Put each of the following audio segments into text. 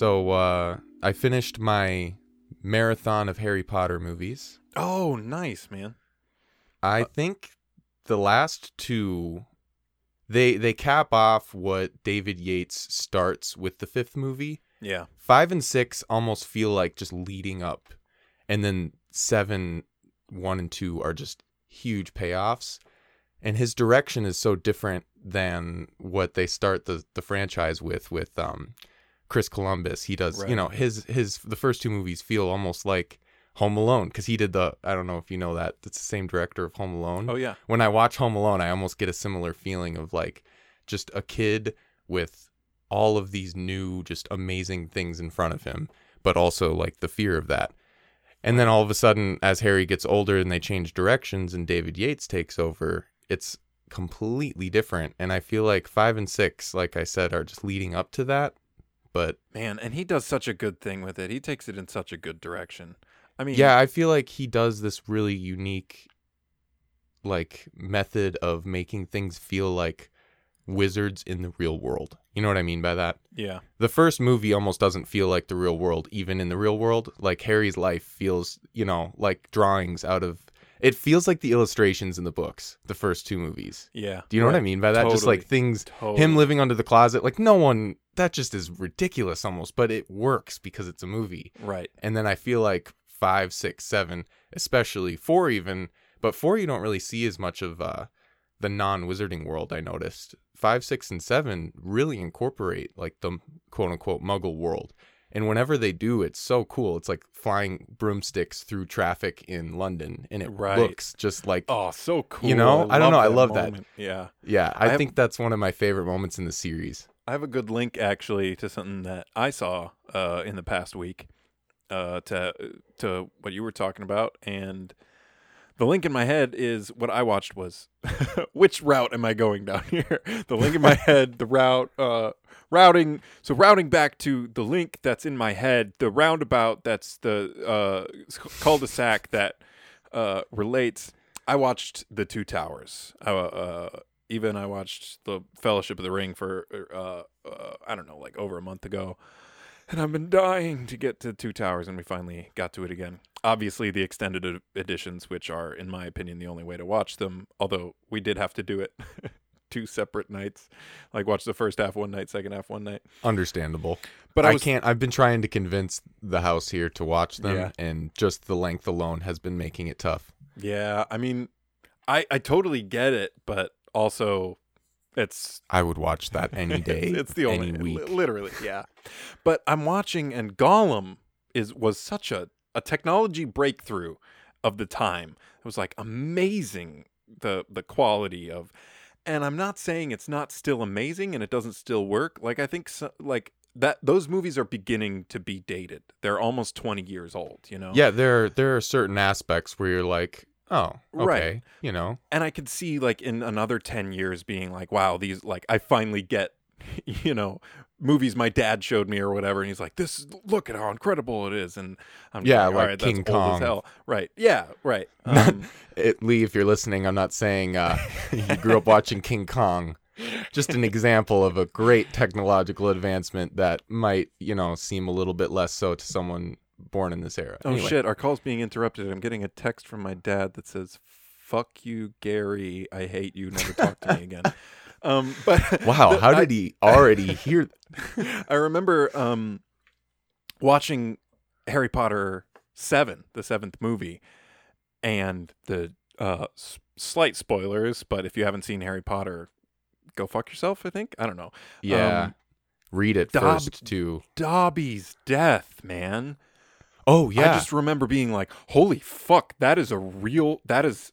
So uh, I finished my marathon of Harry Potter movies. Oh, nice, man. I think the last two they they cap off what David Yates starts with the fifth movie. Yeah. Five and six almost feel like just leading up, and then seven, one and two are just huge payoffs. And his direction is so different than what they start the the franchise with with um Chris Columbus. He does, Right. you know, his his the first two movies feel almost like Home Alone because he did the I don't know if you know that it's the same director of Home Alone Oh, yeah. when I watch Home Alone, I almost get a similar feeling of like just a kid with all of these new, just amazing things in front of him, but also like the fear of that. And then all of a sudden, as Harry gets older and they change directions and David Yates takes over, it's completely different. And I feel like five and six, like I said, are just leading up to that. But Man, and he does such a good thing with it. He takes it in such a good direction. I mean, yeah, I feel like he does this really unique like method of making things feel like wizards in the real world. You know what I mean by that? yeah. The first movie almost doesn't feel like the real world even in the real world. Like Harry's life feels, you know, like drawings out of it feels like the illustrations in the books, the first two movies. Yeah. Do you know what I mean by that? Just like things Totally. him living under the closet, like no one that just is ridiculous almost, but it works because it's a movie Right. and then I feel like five, six, seven, especially four, even. But four, you don't really see as much of uh, the non-wizarding world. I noticed five, six, and seven really incorporate like the quote unquote Muggle world, and whenever they do, it's so cool. It's like flying broomsticks through traffic in London, and it Right. looks just like Oh, so cool. You know? I don't know, I love that. Yeah. yeah. I I, have- think that's one of my favorite moments in the series. I have a good link actually to something that I saw uh, in the past week uh, to to what you were talking about, and the link in my head is what I watched was which route am I going down here? the link in my head, the route, uh, routing. So routing back to the link that's in my head, the roundabout that's the uh, cul-de-sac that uh, relates. I watched the Two Towers. Uh, uh, even I watched the Fellowship of the Ring for uh, uh, I don't know, like over a month ago, and I've been dying to get to Two Towers, and we finally got to it again. Obviously, the extended ed- editions, which are, in my opinion, the only way to watch them. Although we did have to do it two separate nights, like watch the first half one night, second half one night. Understandable. But I, I, can't. I've been trying to convince the house here to watch them, Yeah. and just the length alone has been making it tough. Yeah, I mean, I I totally get it, but also it's I would watch that any day, it's, it's the only any week. literally, yeah. But I'm watching and Gollum is was such a a technology breakthrough of the time. It was like amazing the the quality of and I'm not saying it's not still amazing and it doesn't still work. Like I think so, like that those movies are beginning to be dated. They're almost 20 years old, you know. Yeah, there there are certain aspects where you're like, oh, okay, Right. you know, and I could see like in another 10 years being like, wow, these like I finally get, you know, movies my dad showed me or whatever, and he's like, this look at how incredible it is, and I'm Yeah, like, like right, King Kong. as hell, right? Yeah, right. Um, it, Lee, if you're listening, I'm not saying uh, you grew up watching King Kong. Just an example of a great technological advancement that might, you know, seem a little bit less so to someone born in this era. oh Anyway, shit, our call's being interrupted. I'm getting a text from my dad that says, "Fuck you, Gary. I hate you. Never talk to me again." Um, but Wow, the- how I- did he already hear? I remember um, watching Harry Potter 7, the seventh movie, and the uh, s- slight spoilers, but if you haven't seen Harry Potter, go fuck yourself, I think. I don't know. Yeah, Um, read it Dob- first too. Dobby's death, man. Oh yeah, I just remember being like, holy fuck, that is a real, that is,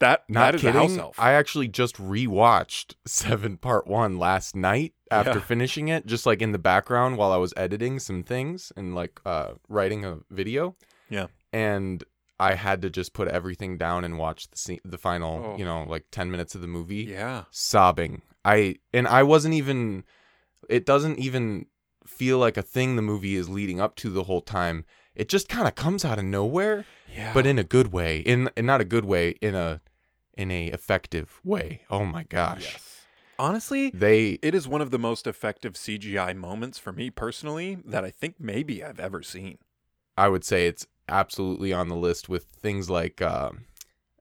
that, Not that is kidding. a house elf. I actually just rewatched Seven Part One last night after Yeah. finishing it, just like in the background while I was editing some things and like uh, writing a video. Yeah. And I had to just put everything down and watch the scene, the final, Oh. you know, like ten minutes of the movie, yeah. sobbing. I and I wasn't even. It doesn't even feel like a thing the movie is leading up to the whole time. It just kind of comes out of nowhere Yeah. but in a good way in, in not a good way in a in a effective way oh my gosh Yes. Honestly, They it is one of the most effective CGI moments for me personally that I think maybe I've ever seen. I would say it's absolutely on the list with things like um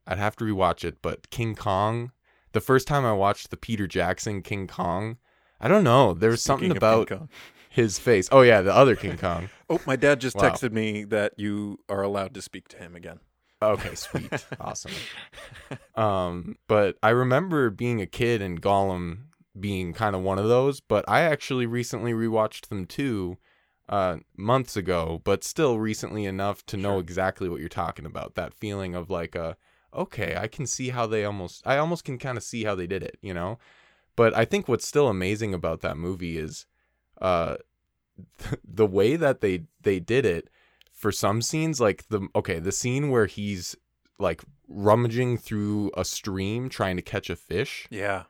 I'd have to rewatch it, but King Kong. The first time I watched the Peter Jackson King Kong, I don't know. There was something Speaking King about. His face. Oh yeah, the other King Kong. Oh, my dad just Wow. texted me that you are allowed to speak to him again. Okay, sweet, awesome. Um, but I remember being a kid and Gollum being kind of one of those. But I actually recently rewatched them too, uh, months ago. But still recently enough to know exactly what you're talking about. That feeling of like a okay, I can see how they almost, I almost can kind of see how they did it, you know. But I think what's still amazing about that movie is, uh, the way that they they did it for some scenes like the okay the scene where he's like rummaging through a stream trying to catch a fish. Yeah.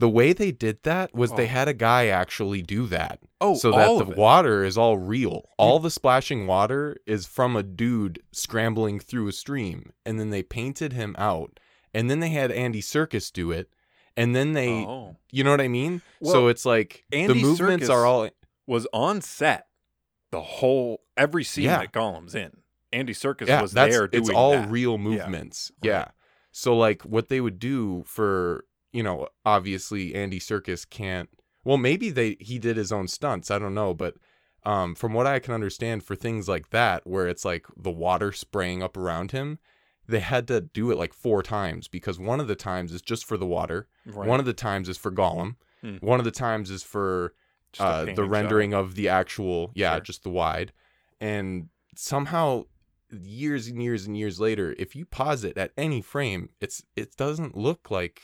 the way they did that was they Oh. had a guy actually do that. Oh, so that the water is all real. All the splashing water is from a dude scrambling through a stream. And then they painted him out. And then they had Andy Serkis do it and then they Oh. you know what I mean so it's like the movements Serkis- are all Was on set the whole every scene Yeah. that Gollum's in. Andy Serkis yeah, was there doing it's all that. real movements. Right. Yeah. So like what they would do for, you know, obviously Andy Serkis can't well maybe they he did his own stunts, I don't know, but um from what I can understand for things like that where it's like the water spraying up around him, they had to do it like four times because one of the times is just for the water, Right. one of the times is for Gollum, Hmm. one of the times is for uh, the rendering of the actual yeah Sure. just the wide and somehow years and years and years later if you pause it at any frame it's it doesn't look like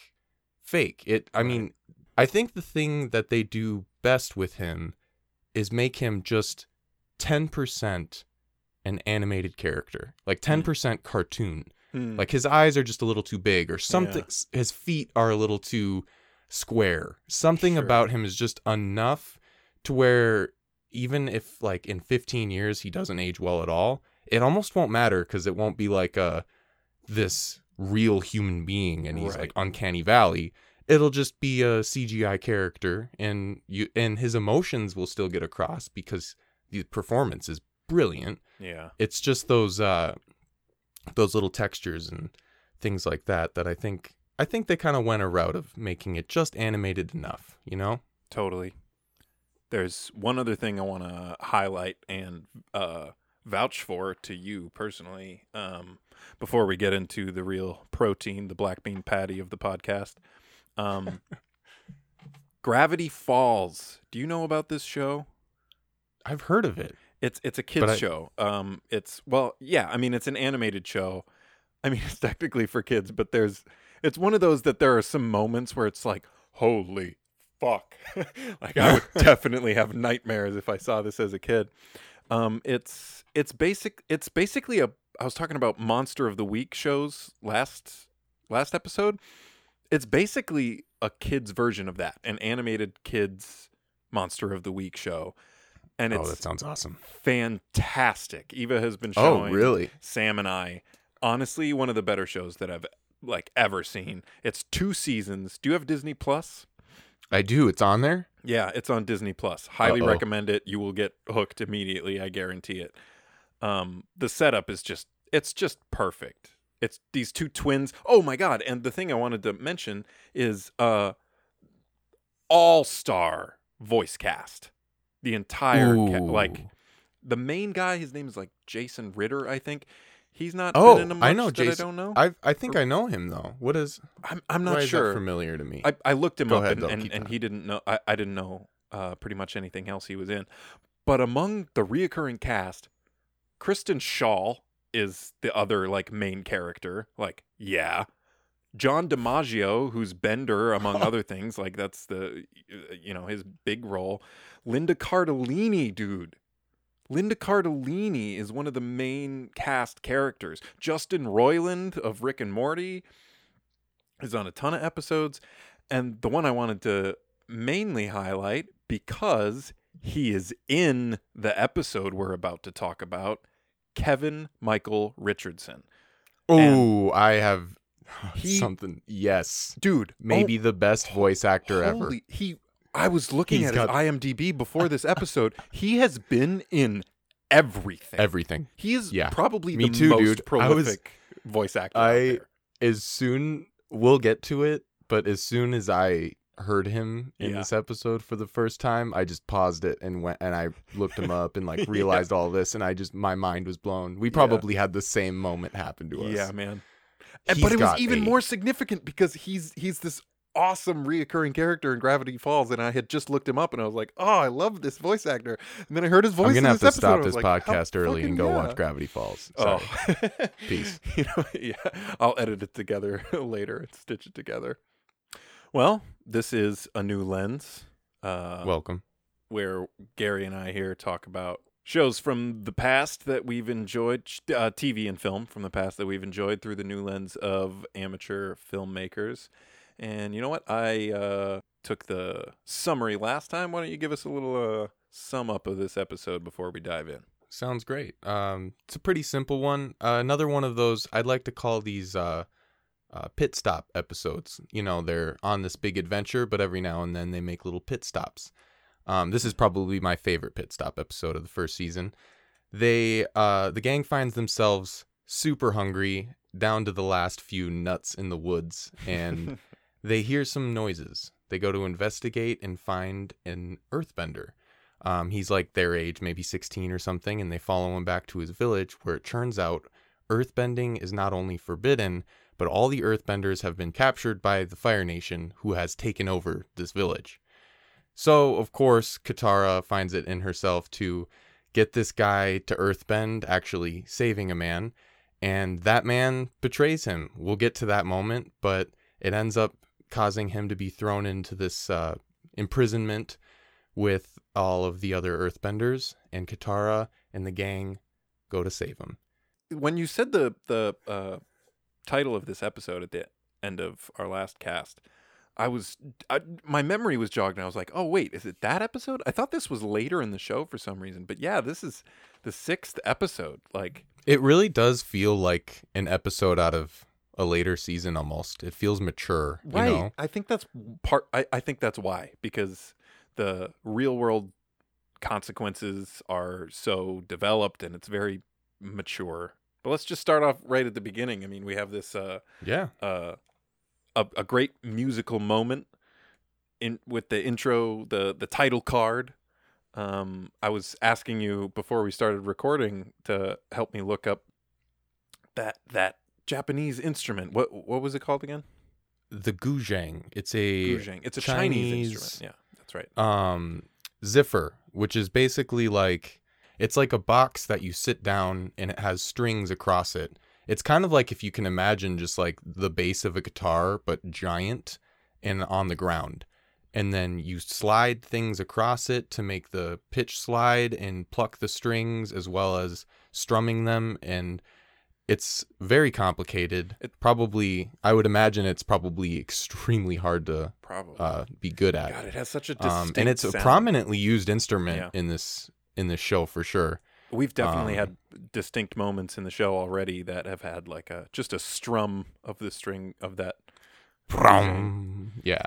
fake it i mean i think the thing that they do best with him is make him just 10% an animated character like 10% cartoon. Hmm. like his eyes are just a little too big or something his feet are a little too square. Something Sure. about him is just enough to where even if like in 15 years he doesn't age well at all it almost won't matter because it won't be like a this real human being and he's like uncanny valley. It'll just be a cgi character and you and his emotions will still get across because the performance is brilliant yeah. it's just those uh those little textures and things like that that I think I think they kind of went a route of making it just animated enough, you know? Totally. There's one other thing I want to highlight and uh, vouch for to you personally um, before we get into the real protein, the black bean patty of the podcast. Um, Gravity Falls. Do you know about this show? I've heard of it. It's it's a kids I- show. Um, it's well, yeah. I mean, it's an animated show. I mean, it's technically for kids, but there's it's one of those that there are some moments where it's like, holy fuck, like I would definitely have nightmares if I saw this as a kid. Um, it's it's basic. It's basically a. I was talking about monster of the week shows last last episode. It's basically a kids version of that, an animated kids monster of the week show, and oh, that sounds awesome. fantastic. Eva has been showing. Oh, really? Sam and I. Honestly, one of the better shows that I've like ever seen. It's two seasons. Do you have Disney Plus? I do. It's on there. Yeah, it's on Disney Plus. Highly Uh-oh. recommend it. You will get hooked immediately, I guarantee it. Um the setup is just it's just perfect. It's these two twins. Oh my god, and the thing I wanted to mention is uh all-star voice cast. The entire ca- like the main guy, his name is like Jason Ritter, I think. He's not Oh, been in a much I know that Jason. I don't know. I I think I know him though. What is? I'm I'm not sure. familiar to me. I, I looked him Go up ahead, and, though, and, and he didn't know I, I didn't know uh, pretty much anything else he was in. But among the reoccurring cast, Kristen Schaal is the other like main character. Like, yeah. John DiMaggio, who's Bender, among other things, like that's the you know, his big role. Linda Cardellini, dude. Linda Cardellini is one of the main cast characters. Justin Roiland of Rick and Morty is on a ton of episodes. And the one I wanted to mainly highlight because he is in the episode we're about to talk about, Kevin Michael Richardson. oh, I have He- Something. Yes. dude, Maybe oh, the best voice actor ever. He, I was looking He's at got- his IMDb before this episode. he has been in everything. Everything. he is Yeah. probably Me the too, most dude. I was- voice actor. I as soon we'll get to it, but as soon as I heard him in Yeah. this episode for the first time, I just paused it and went and I looked him up and like Yeah. realized all this and I just my mind was blown. We probably had the same moment happen to us. Yeah, man. He's but it was even a- more significant because he's he's this awesome reoccurring character in Gravity Falls, and I had just looked him up, and I was like, "Oh, I love this voice actor." And then I heard his voice. I'm gonna have to episode, stop this like, podcast early and go yeah. watch Gravity Falls. Sorry. Oh, Peace. you know, yeah, I'll edit it together later and stitch it together. Well, this is a new lens. Uh, Welcome. where Gary and I here talk about shows from the past that we've enjoyed, uh, TV and film from the past that we've enjoyed through the new lens of amateur filmmakers. And you know what? I uh, took the summary last time. Why don't you give us a little uh, sum up of this episode before we dive in? Sounds great. Um, it's a pretty simple one. Uh, another one of those I'd like to call these uh, uh, pit stop episodes. You know, they're on this big adventure, but every now and then they make little pit stops. Um, this is probably my favorite pit stop episode of the first season. They, uh, the gang finds themselves super hungry, down to the last few nuts in the woods, and they hear some noises. They go to investigate and find an earthbender. Um, he's like their age, maybe 16 or something, and they follow him back to his village where it turns out earthbending is not only forbidden, but all the earthbenders have been captured by the Fire Nation who has taken over this village. So, of course, Katara finds it in herself to get this guy to earthbend, actually saving a man, and that man betrays him. We'll get to that moment, but it ends up causing him to be thrown into this uh, imprisonment with all of the other earthbenders, and Katara and the gang go to save him. when you said the the uh, title of this episode at the end of our last cast, I was I, my memory was jogged, and I was like, "Oh wait, is it that episode?" I thought this was later in the show for some reason, but yeah, this is the sixth episode. Like, It really does feel like an episode out of a later season almost. It feels mature, you right? know? I think that's part. I, I think that's why because the real world consequences are so developed and it's very mature. But let's just start off right at the beginning. I mean, we have this. Uh, Yeah. uh, a, a great musical moment in with the intro, the the title card. Um, I was asking you before we started recording to help me look up that that Japanese instrument. What what was it called again? The guzheng. It's a Guzheng. It's a Chinese, Chinese- instrument. Yeah, that's right. um zither, which is basically like it's like a box that you sit down and it has strings across it. It's kind of like if you can imagine just like the bass of a guitar but giant and on the ground. And then you slide things across it to make the pitch slide and pluck the strings as well as strumming them and it's very complicated. It probably I would imagine it's probably extremely hard to Probably. uh, be good at God, it has such a distinct um, and it's a prominently used instrument Yeah. in this in this show for sure. We've definitely um, had distinct moments in the show already that have had like a just a strum of the string of that Yeah,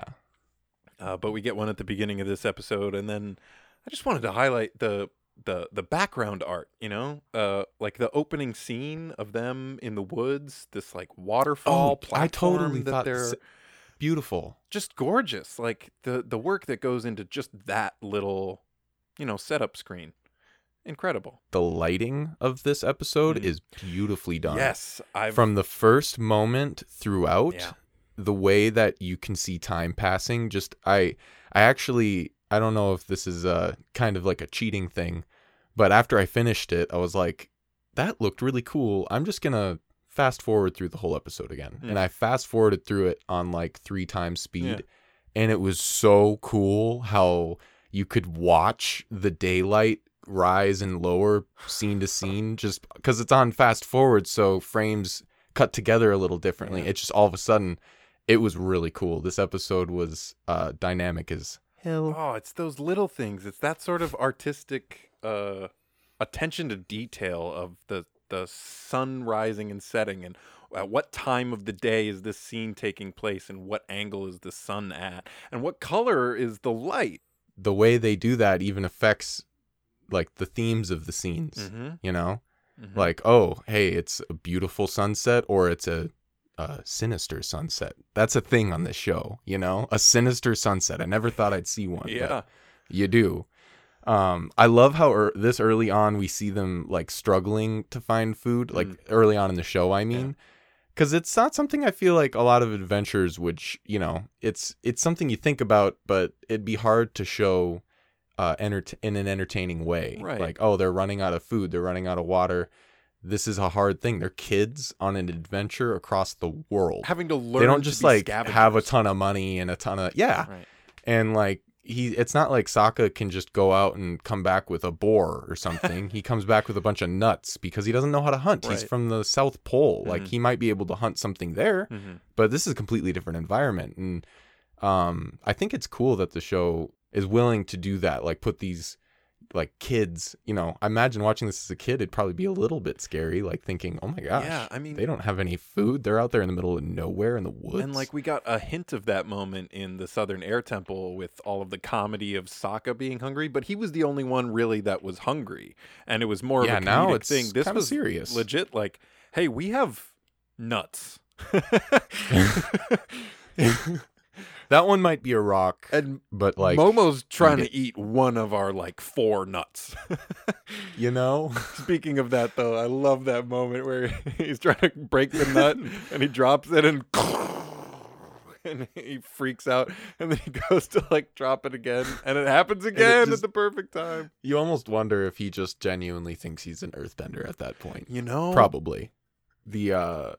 uh, but we get one at the beginning of this episode, and then I just wanted to highlight the the the background art. You know, uh, like the opening scene of them in the woods, this like waterfall Oh, platform I totally that thought they're beautiful. just gorgeous. Like the the work that goes into just that little, you know, setup screen, incredible. The lighting of this episode Mhm. is beautifully done. Yes, I've from the first moment throughout, Yeah. the way that you can see time passing. Just I, I actually I don't know if this is a kind of like a cheating thing, but after I finished it, I was like, that looked really cool. I'm just gonna fast forward through the whole episode again, Hmm. and I fast forwarded through it on like three times speed, Yeah. and it was so cool how you could watch the daylight rise and lower scene to scene just because it's on fast forward so frames cut together a little differently Yeah. it just all of a sudden it was really cool this episode was uh dynamic as hell Oh, it's those little things. It's that sort of artistic uh attention to detail of the the sun rising and setting and at what time of the day is this scene taking place and what angle is the sun at and what color is the light. The way they do that even affects like the themes of the scenes, Mm-hmm. you know? Like, oh, hey, it's a beautiful sunset or it's a, a sinister sunset. That's a thing on this show, you know? A sinister sunset. I never thought I'd see one. yeah. you do. Um, I love how er- this early on we see them like struggling to find food, like Mm. early on in the show. I mean, because it's not something I feel like a lot of adventures which you know, it's it's something you think about, but it'd be hard to show uh, enter- in an entertaining way. Right. Like, oh, they're running out of food, they're running out of water. This is a hard thing. They're kids on an adventure across the world. Having to learn They don't just like have a ton of money and a ton of yeah Right. and like he it's not like Sokka can just go out and come back with a boar or something. he comes back with a bunch of nuts because he doesn't know how to hunt. He's from the South Pole. Like Mhm. he might be able to hunt something there, Mhm. but this is a completely different environment and um I think it's cool that the show is willing to do that, like put these like kids, you know, I imagine watching this as a kid it'd probably be a little bit scary like thinking, "Oh my gosh. Yeah, I mean they don't have any food. They're out there in the middle of nowhere in the woods." And like we got a hint of that moment in the Southern Air Temple with all of the comedy of Sokka being hungry, but he was the only one really that was hungry, and it was more Yeah, of a now it's thing. This was serious. legit. Like, hey, we have nuts, that one might be a rock, and but like Momo's trying it. to eat one of our like four nuts. you know, Speaking of that, though, I love that moment where he's trying to break the nut and he drops it and. And he freaks out, and then he goes to like drop it again, and it happens again just- at the perfect time. you almost wonder if he just genuinely thinks he's an earthbender at that point. You know, Probably. The uh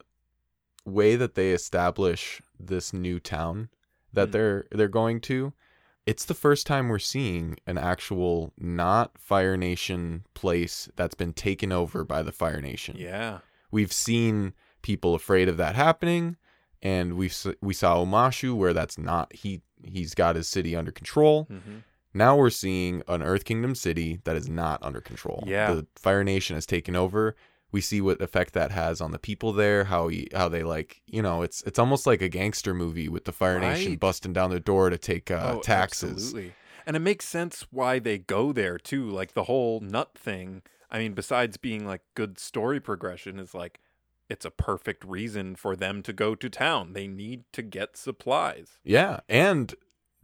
way that they establish this new town that Mm. they're they're going to, it's the first time we're seeing an actual not Fire Nation place that's been taken over by the Fire Nation. Yeah, We've seen people afraid of that happening, and we we saw Omashu where that's not he he's got his city under control. hmm Now we're seeing an Earth Kingdom city that is not under control. Yeah. the Fire Nation has taken over. We see what effect that has on the people there. How he, how they like, you know, it's it's almost like a gangster movie with the Fire Nation busting down the door to take uh, Oh, taxes. absolutely. And it makes sense why they go there too. Like the whole nut thing. I mean, besides being like good story progression, is like it's a perfect reason for them to go to town. They need to get supplies. Yeah, and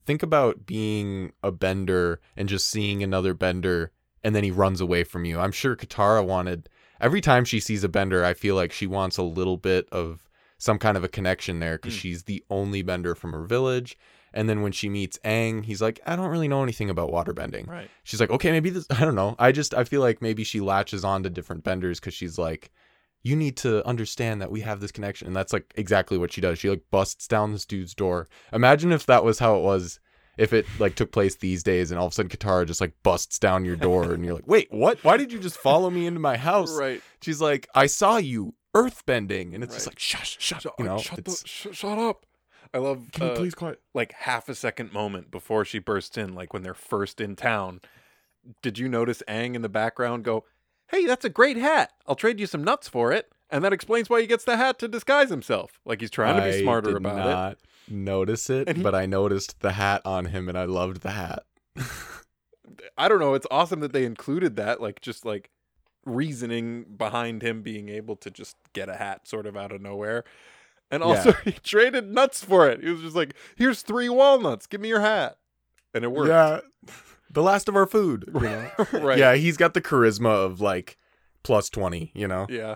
think about being a bender and just seeing another bender and then he runs away from you. I'm sure Katara wanted every time she sees a bender, I feel like she wants a little bit of some kind of a connection there cuz Mm. she's the only bender from her village. And then when she meets Aang, he's like, "I don't really know anything about waterbending." Right. She's like, "Okay, maybe this I don't know. I just I feel like maybe she latches on to different benders cuz she's like you need to understand that we have this connection and that's like exactly what she does she like busts down this dude's door imagine if that was how it was if it like took place these days and all of a sudden katara just like busts down your door and you're like wait what why did you just follow me into my house Right. she's like i saw you earthbending and it's just like shush shush Shut, you know shut, the, sh- shut up. I love can you uh, please quiet like half a second moment before she bursts in, like when they're first in town. Did you notice Aang in the background go, Hey, that's a great hat. I'll trade you some nuts for it. And that explains why he gets the hat to disguise himself. Like he's trying to be I smarter did about it. not notice it he- but i noticed the hat on him and i loved the hat I don't know. It's awesome that they included that, like just like reasoning behind him being able to just get a hat sort of out of nowhere. And also he traded nuts for it. He was just like, here's three walnuts. Give me your hat. And it worked. yeah the last of our food you know? right. Yeah, he's got the charisma of like plus 20, you know? Yeah.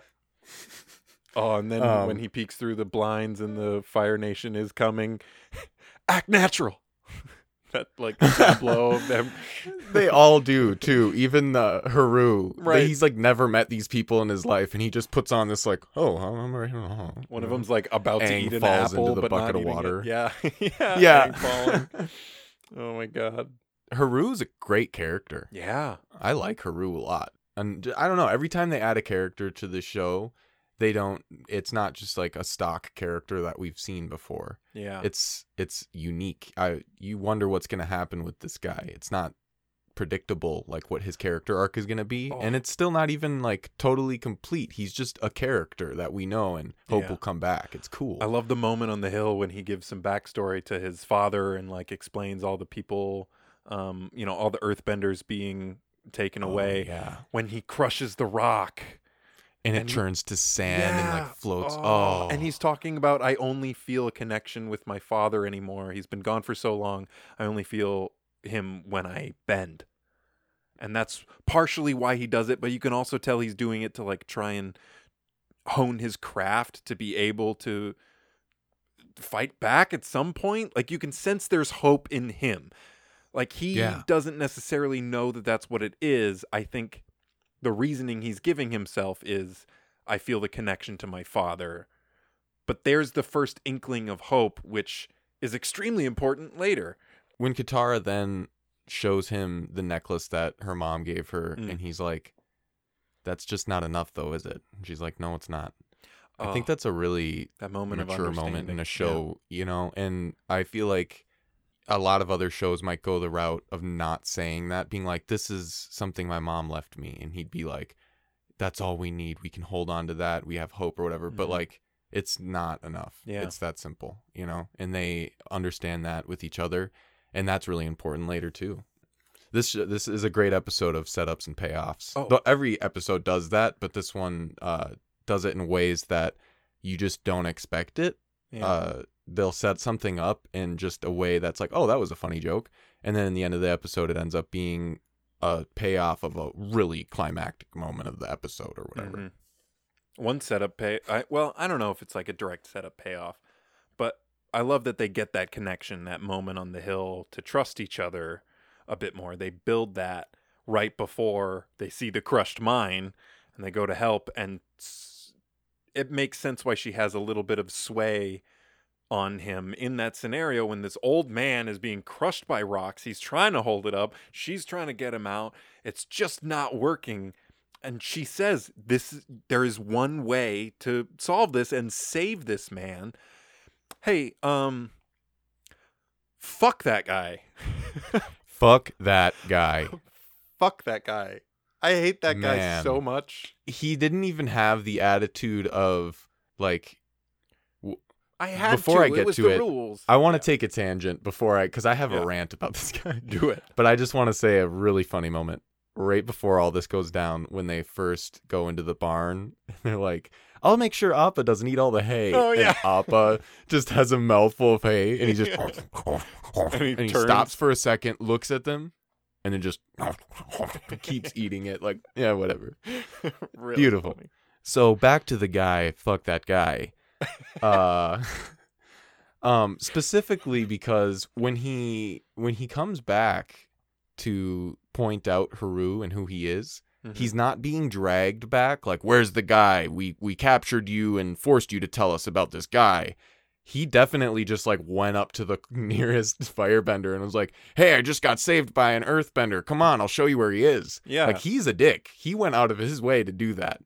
Oh, and then Um, when he peeks through the blinds and the Fire Nation is coming, act natural. that like tableau of them. They all do too. Even the Haru. Right. He's like never met these people in his life and he just puts on this like, oh, I'm right here. One of them's like about to Aang eat an falls apple, into the but bucket not of eating it. Yeah, yeah, Yeah. Oh my god. Haru's a great character. Yeah. I like Haru a lot. And I don't know, every time they add a character to the show, they don't it's not just like a stock character that we've seen before. Yeah. It's it's unique. I you wonder what's going to happen with this guy. It's not predictable like what his character arc is going to be Oh. and it's still not even like totally complete he's just a character that we know and hope Yeah. will come back it's cool I love the moment on the hill when he gives some backstory to his father and like explains all the people, um, you know, all the earthbenders being taken Oh, away. yeah When he crushes the rock and it And he- turns to sand and like floats oh. oh, And he's talking about I only feel a connection with my father anymore. He's been gone for so long. I only feel him when I bend. And that's partially why he does it, but you can also tell he's doing it to like try and hone his craft to be able to fight back at some point. Like you can sense there's hope in him. Like he Yeah. doesn't necessarily know that that's what it is. I think the reasoning he's giving himself is I feel the connection to my father. But there's the first inkling of hope, which is extremely important later. when Katara then shows him the necklace that her mom gave her, Mm. and he's like, "That's just not enough, though, is it?" And she's like, "No, it's not." I think Oh, that's a really that moment of mature moment in a Yeah. show, you know. And I feel like a lot of other shows might go the route of not saying that, being like, "This is something my mom left me," and he'd be like, "That's all we need. We can hold on to that. We have hope or whatever." But Mhm. like. It's not enough. Yeah. It's that simple, you know? And they understand that with each other and that's really important later too. This this is a great episode of setups and payoffs. Oh. Every episode does that, but this one uh, does it in ways that you just don't expect it. Yeah. Uh, they'll set something up in just a way that's like, oh, that was a funny joke, and then in the end of the episode, it ends up being a payoff of a really climactic moment of the episode or whatever. Mhm. One setup pay. I, well, I don't know if it's like a direct setup payoff, but I love that they get that connection, that moment on the hill to trust each other a bit more. They build that right before they see the crushed mine, and they go to help, and it makes sense why she has a little bit of sway on him in that scenario when this old man is being crushed by rocks. He's trying to hold it up. She's trying to get him out. It's just not working. And she says, "This there is one way to solve this and save this man." Hey, um, fuck that guy. Fuck that guy. fuck that guy. I hate that guy so much. he didn't even have the attitude of like I had Before to. I get to the it, rules. I want to Yeah. take a tangent before I because I have Yeah. a rant about this guy. do it. But I just want to say a really funny moment right before all this goes down when they first go into the barn. They're like, I'll make sure Appa doesn't eat all the hay. Oh, yeah. And Appa just has a mouthful of hay and he just And he and he stops for a second, looks at them, and then just keeps eating it. Like, yeah, whatever. Really Beautiful. funny. So back to the guy, fuck that guy. Uh um specifically because when he when he comes back to point out Haru and who he is, Mhm. he's not being dragged back like where's the guy? We we captured you and forced you to tell us about this guy. He definitely just like went up to the nearest firebender and was like, "Hey, I just got saved by an earthbender. Come on, I'll show you where he is." Yeah. Like he's a dick. He went out of his way to do that.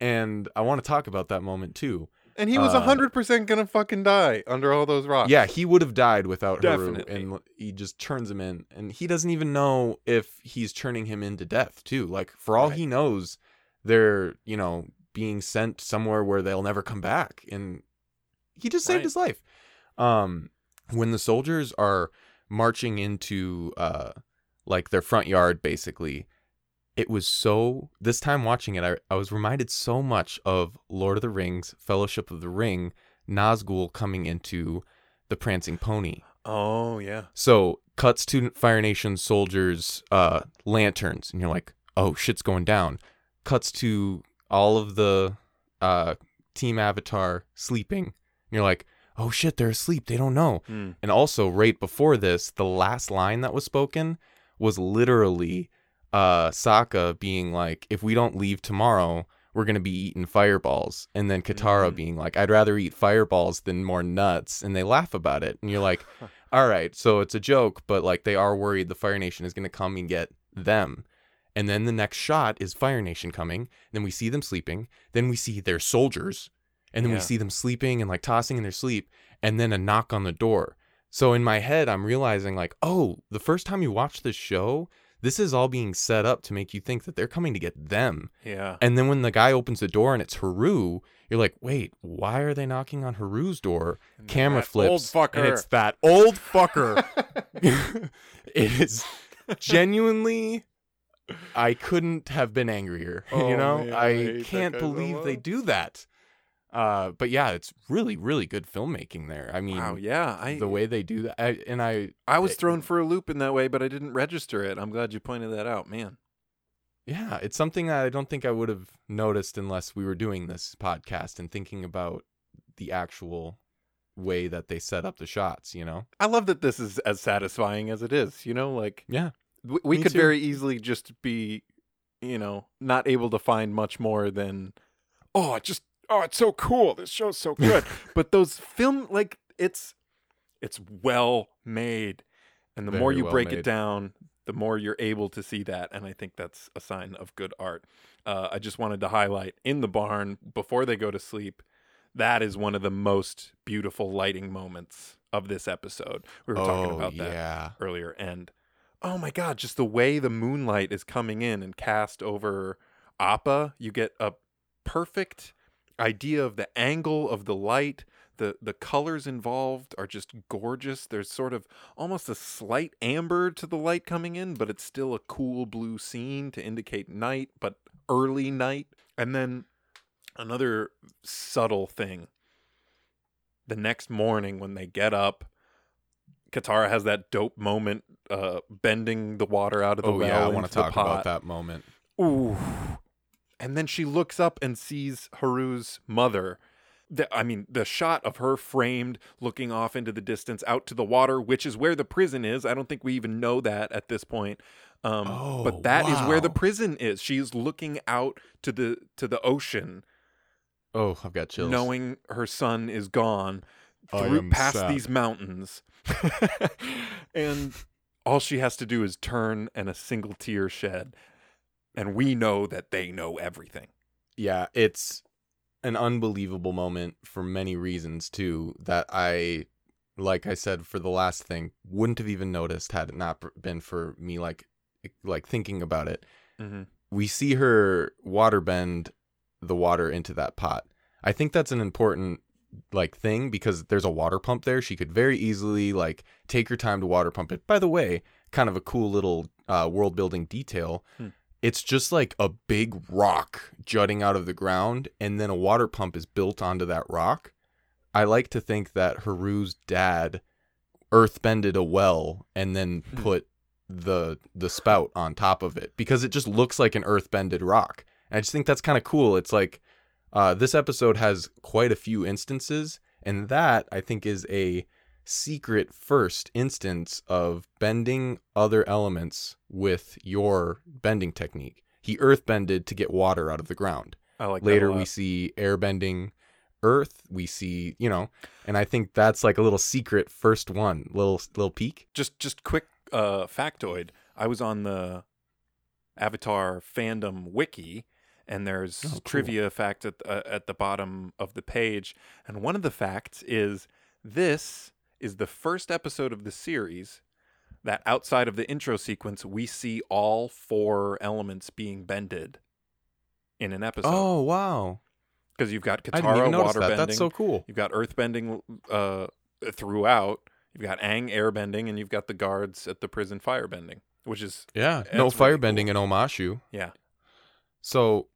And I want to talk about that moment too. And he was uh, hundred percent gonna fucking die under all those rocks. Yeah, he would have died without Haru, and he just turns him in, and he doesn't even know if he's turning him into death too. Like for all Right. he knows, they're you know being sent somewhere where they'll never come back, and he just saved Right. his life. Um, when the soldiers are marching into uh like their front yard, basically, it was so. This time watching it, I I was reminded so much of Lord of the Rings, Fellowship of the Ring, Nazgul coming into the Prancing Pony. Oh yeah. So cuts to Fire Nation soldiers' uh, lanterns, and you're like, "Oh, shit's going down." Cuts to all of the uh, Team Avatar sleeping, and you're like, "Oh shit, they're asleep. They don't know." Hmm. And also, right before this, the last line that was spoken was literally uh, Sokka being like, "If we don't leave tomorrow." We're gonna be eating fireballs, and then Katara Mm. being like, "I'd rather eat fireballs than more nuts," and they laugh about it, and you're like, all right, so it's a joke, but like they are worried the Fire Nation is going to come and get them. And then the next shot is Fire Nation coming. Then we see them sleeping. Then we see their soldiers. And then Yeah. we see them sleeping and like tossing in their sleep. And then a knock on the door. So in my head, I'm realizing like, oh, the first time you watch this show, this is all being set up to make you think that they're coming to get them. Yeah. And then when the guy opens the door and it's Haru, you're like, wait, why are they knocking on Haru's door? And Camera flips. Old fucker. And it's that old fucker. it is genuinely. I couldn't have been angrier. Oh, you know, man, I I can't believe they do that. Uh, but yeah, it's really, really good filmmaking there. I mean, wow. Yeah. I the way they do that, I, and I, I was it- thrown for a loop in that way, but I didn't register it. I'm glad you pointed that out, man. yeah, it's something that I don't think I would have noticed unless we were doing this podcast and thinking about the actual way that they set up the shots. You know? I love that this is as satisfying as it is. You know, like Yeah. we, we could too. very easily just be, you know, not able to find much more than, oh, just, oh, it's so cool. This show's so good. but those film, like, it's, it's well made, and the more you well break made. it down, the more you're able to see that, and I think that's a sign of good art. Uh, I just wanted to highlight in the barn before they go to sleep. That is one of the most beautiful lighting moments of this episode. We were talking Oh, about that yeah. earlier and oh my god just the way the moonlight is coming in and cast over appa you get a perfect idea of the angle of the light the the colors involved are just gorgeous there's sort of almost a slight amber to the light coming in but it's still a cool blue scene to indicate night but early night and then another subtle thing the next morning when they get up Katara has that dope moment uh bending the water out of the Oh well yeah, I want to talk about that moment. Ooh. And then she looks up and sees Haru's mother. The, I mean, the shot of her framed looking off into the distance out to the water, which is where the prison is. I don't think we even know that at this point. Um, Oh, but that is where the prison is. She's looking out to the to the ocean, Oh, I've got chills. knowing her son is gone through past sad. these mountains. and all she has to do is turn and a single tear shed. And we know that they know everything. yeah, it's an unbelievable moment for many reasons too. That I, like I said, for the last thing, wouldn't have even noticed had it not been for me like, like thinking about it. Mm-hmm. we see her water bend the water into that pot. I think that's an important like thing because there's a water pump there. She could very easily like take her time to water pump it. By the way, kind of a cool little uh, world building detail. Hmm. It's just like a big rock jutting out of the ground, and then a water pump is built onto that rock. I like to think that Haru's dad earthbended a well and then Hmm. put the the spout on top of it because it just looks like an earthbended rock. And I just think that's kind of cool. It's like uh, this episode has quite a few instances, and that I think is a secret first instance of bending other elements with your bending technique. He earthbended to get water out of the ground. I like Later, we see airbending earth. We see, you know, and I think that's like a little secret first one, little little peek. just just quick uh, factoid. I was on the Avatar fandom wiki, and there's Oh, cool. trivia fact at uh, at the bottom of the page, and one of the facts is this is the first episode of the series that outside of the intro sequence we see all four elements being bended in an episode Oh wow! because you've got Katara water that. bending, That's so cool. You've got earth bending uh, throughout. You've got Aang air bending, and you've got the guards at the prison fire bending, which is Yeah, no That's really firebending in Omashu. yeah, So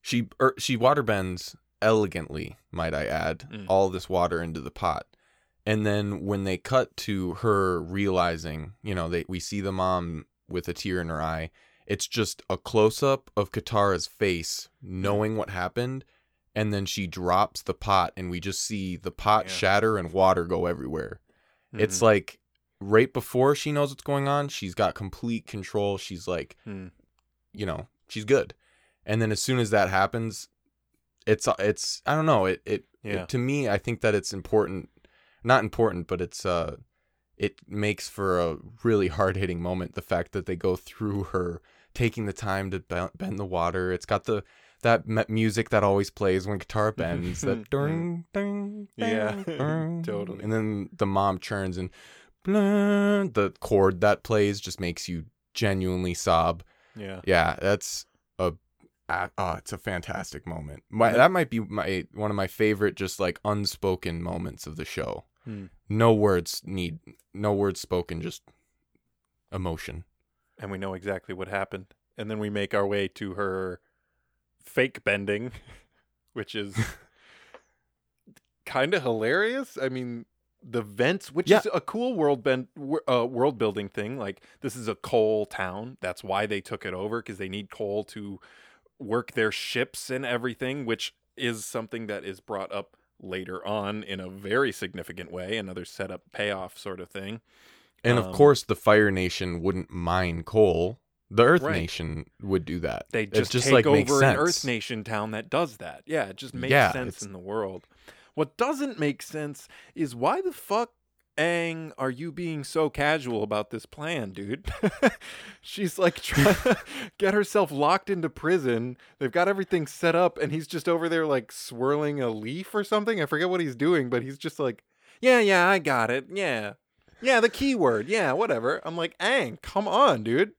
she er, she water bends elegantly, might I add, Mm. all this water into the pot. And then when they cut to her realizing, you know, they we see the mom with a tear in her eye. It's just a close up of Katara's face, knowing what happened, and then she drops the pot, and we just see the pot Yeah. shatter and water go everywhere. It's Mhm. like right before she knows what's going on, she's got complete control. She's like, Hmm. you know, she's good. And then as soon as that happens, it's it's I don't know, it it, Yeah. it to me I think that it's important not important, but it's uh it makes for a really hard-hitting moment the fact that they go through her taking the time to bend the water. It's got the that music that always plays when Katara bends that ding ding Yeah, ding, totally. and then the mom churns and blah, the chord that plays just makes you genuinely sob. Yeah. Yeah, that's oh, it's a fantastic moment. My, that might be my one of my favorite just like unspoken moments of the show. Hmm. No words need no words spoken, just emotion. And we know exactly what happened. And then we make our way to her fake bending, which is kind of hilarious. I mean, the vents, which Yeah. is a cool world bend, uh, world building thing. Like this is a coal town. That's why they took it over because they need coal to work their ships and everything, which is something that is brought up later on in a very significant way. Another setup payoff sort of thing. And of Um, course, the Fire Nation wouldn't mine coal. The Earth Right. Nation would do that. They just, just take like over an. Earth Nation town that does that. Yeah, it just makes Yeah, sense it's- in the world. What doesn't make sense is why the fuck, Aang, are you being so casual about this plan, dude? She's like trying to get herself locked into prison. They've got everything set up, and he's just over there like swirling a leaf or something. I forget what he's doing, but he's just like, yeah, yeah, I got it. Yeah. Yeah, the keyword. Yeah, whatever. I'm like, Aang, come on, dude.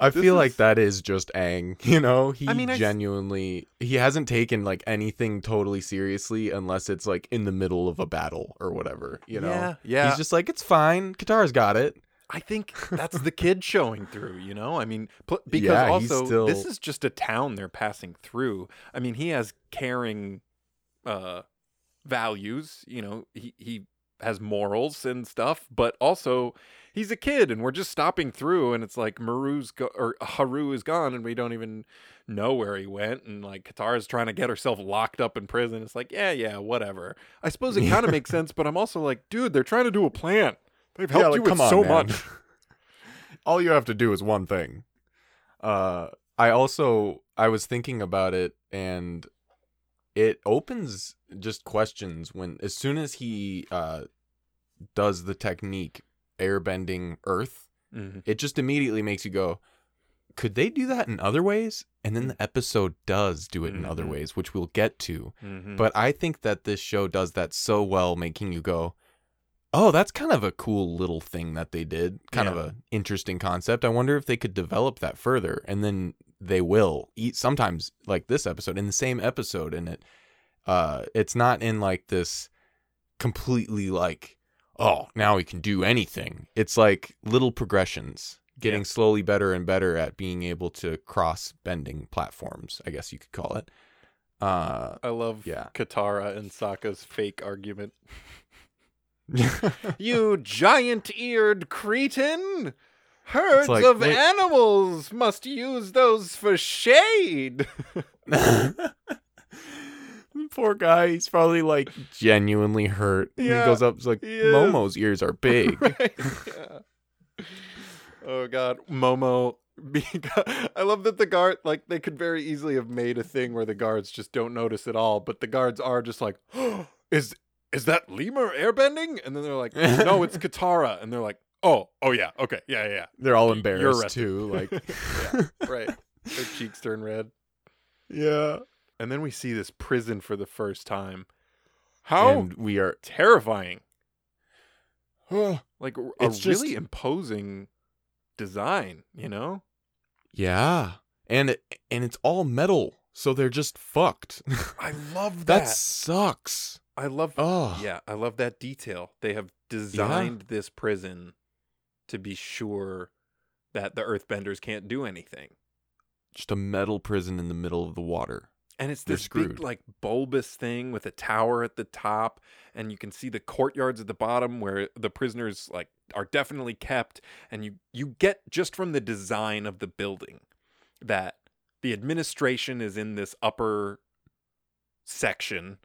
I feel like that is just Aang. You know, he mean, I s- genuinely he hasn't taken like anything totally seriously unless it's like in the middle of a battle or whatever. You know, Yeah, yeah. He's just like it's fine. Katara's got it. I think that's the kid showing through, you know? I mean, pl- because Yeah, also this is just a town they're passing through. I mean, he has caring uh values, you know, he he has morals and stuff, but also he's a kid and we're just stopping through and it's like Maru's go- or Haru is gone and we don't even know where he went and like Katara's trying to get herself locked up in prison. It's like, yeah, yeah, whatever. I suppose it kind of makes sense, but I'm also like, dude, they're trying to do a plan. They've helped you with so much. All you have to do is one thing. Uh, I also I was thinking about it, and it opens just questions when as soon as he uh does the technique airbending Earth, Mhm. it just immediately makes you go, could they do that in other ways? And then the episode does do it in other Mhm. ways, which we'll get to. Mhm. But I think that this show does that so well, making you go, "Oh, that's kind of a cool little thing that they did. Kind of Yeah. a interesting concept. I wonder if they could develop that further." And then they will. Eat sometimes like this episode in the same episode, and it, uh, it's not in like this completely like, oh, now he can do anything. It's like little progressions. Getting Yeah. slowly better and better at being able to cross bending platforms, I guess you could call it. Uh, I love Yeah. Katara and Sokka's fake argument. You giant eared cretin! Herds like, of animals must use those for shade. Poor guy. He's probably like genuinely hurt. Yeah, he goes up, he's like, he. Momo's ears are big. Right, yeah. Oh god, Momo. I love that the guard like they could very easily have made a thing where the guards just don't notice at all, but the guards are just like, "Is is that lemur airbending?" And then they're like, "No, it's Katara." And they're like, "Oh, oh yeah, okay, yeah, yeah, They're all embarrassed too. Like, yeah, right." Their cheeks turn red, yeah. And then we see this prison for the first time. How And we are. terrifying! Like a It's just- really imposing design, you know? Yeah. And and it's all metal, so they're just fucked. I love that that. sucks. I love Oh. Yeah, I love that detail. They have designed this prison to be sure that the earthbenders can't do anything. Just a metal prison in the middle of the water. And it's this big like bulbous thing with a tower at the top and you can see the courtyards at the bottom where the prisoners like are definitely kept and you you get just from the design of the building that the administration is in this upper section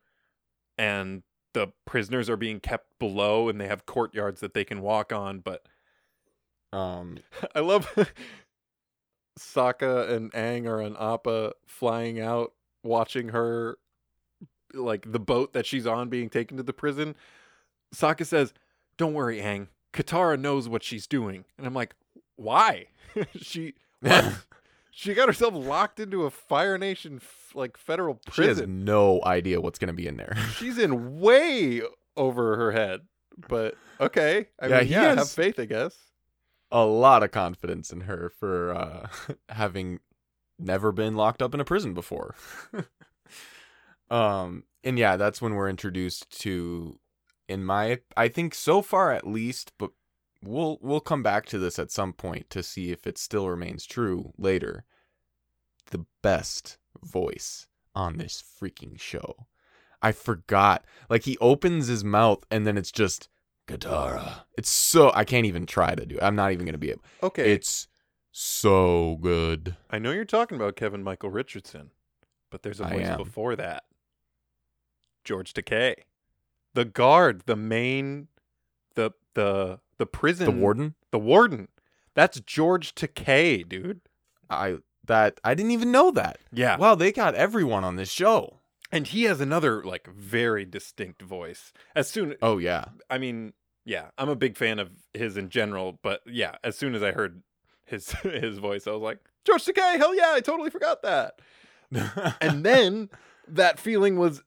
and the prisoners are being kept below and they have courtyards that they can walk on but Um, I love Sokka and Aang are on Appa flying out, watching her, like the boat that she's on being taken to the prison. Sokka says, Don't worry, Aang. Katara knows what she's doing. And I'm like, Why? she she got herself locked into a Fire Nation f- like federal she has prison. no idea what's gonna be in there. She's in way over her head. But okay. I Yeah, mean, yeah, have faith, I guess. a lot of confidence in her for uh, having never been locked up in a prison before. um, and yeah, that's when we're introduced to, in my, I think so far at least, but we'll we'll come back to this at some point to see if it still remains true later. The best voice on this freaking show. I forgot. Like he opens his mouth and then it's just Katara. It's so I can't even try to do. It. I'm not even gonna be able. Okay. It's so good. I know you're talking about Kevin Michael Richardson, but there's a I voice am. before that. George Takei. The guard, the main the the the prison The warden. The warden. That's George Takei, dude. I that I didn't even know that. Yeah. Wow, they got everyone on this show. And he has another like very distinct voice. As soon Oh yeah. I mean, yeah, I'm a big fan of his in general, but yeah, as soon as I heard his his voice, I was like, George Takei, hell yeah, I totally forgot that. And then that feeling was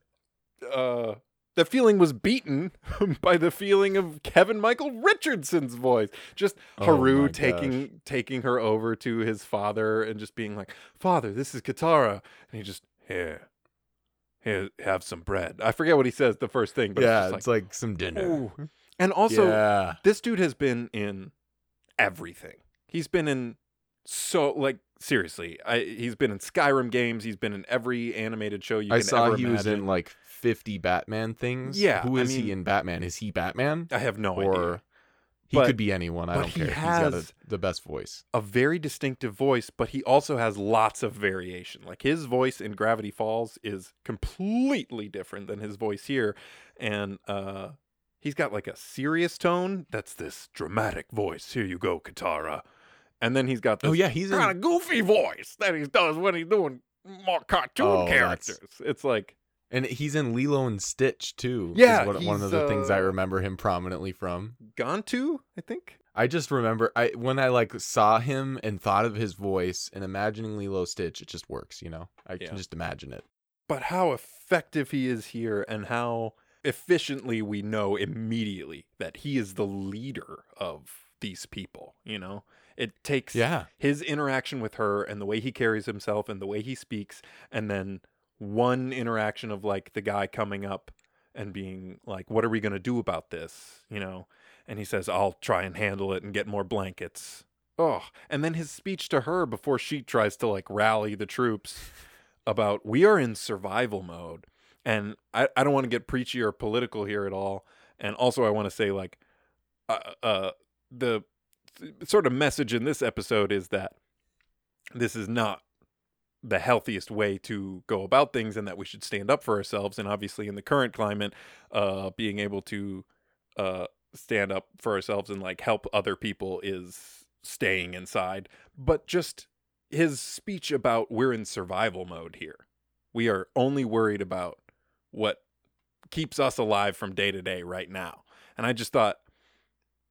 uh the feeling was beaten by the feeling of Kevin Michael Richardson's voice. Just Oh Haru taking taking her over to his father and just being like, "Father, this is Katara," and he just here, here, have some bread. I forget what he says the first thing, but yeah, it's like, like, some dinner. Ooh. and also yeah. this dude has been in everything. He's been in so like seriously. I he's been in Skyrim games. He's been in every animated show you I saw he was in like 50 Batman things. Yeah, who is I mean- he in Batman? Is he Batman? I have no or idea. he But- could be anyone. I don't he care. He's got a, the best voice. A very distinctive voice, but he also has lots of variation. Like his voice in Gravity Falls is completely different than his voice here, and uh, he's got like a serious tone. That's this dramatic voice. Here you go, Katara. And then he's got this Oh yeah, he's kind in of goofy voice that he does when he's doing more cartoon Oh, that's- characters. It's like and he's in Lilo and Stitch too. is Yeah, what, one of the things I uh, remember him prominently from. Gantu, I think. I just remember I when I like saw him and thought of his voice and imagining Lilo Stitch, it just works, you know. I Yeah. can just imagine it. But how effective he is here and how efficiently we know immediately that he is the leader of these people, you know? It takes Yeah. his interaction with her and the way he carries himself and the way he speaks and then one interaction of like the guy coming up and being like what are we going to do about this? you know? And he says i'll try and handle it and get more blankets. Oh and then his speech to her before she tries to like rally the troops about we are in survival mode. And i, I don't want to get preachy or political here at all. And also i want to say like uh, uh the th- sort of message in this episode is that this is not the healthiest way to go about things and that we should stand up for ourselves. And obviously in the current climate uh being able to uh stand up for ourselves and like help other people is staying inside. But just his speech about we're in survival mode here. We are only worried about what keeps us alive from day to day right now. And i just thought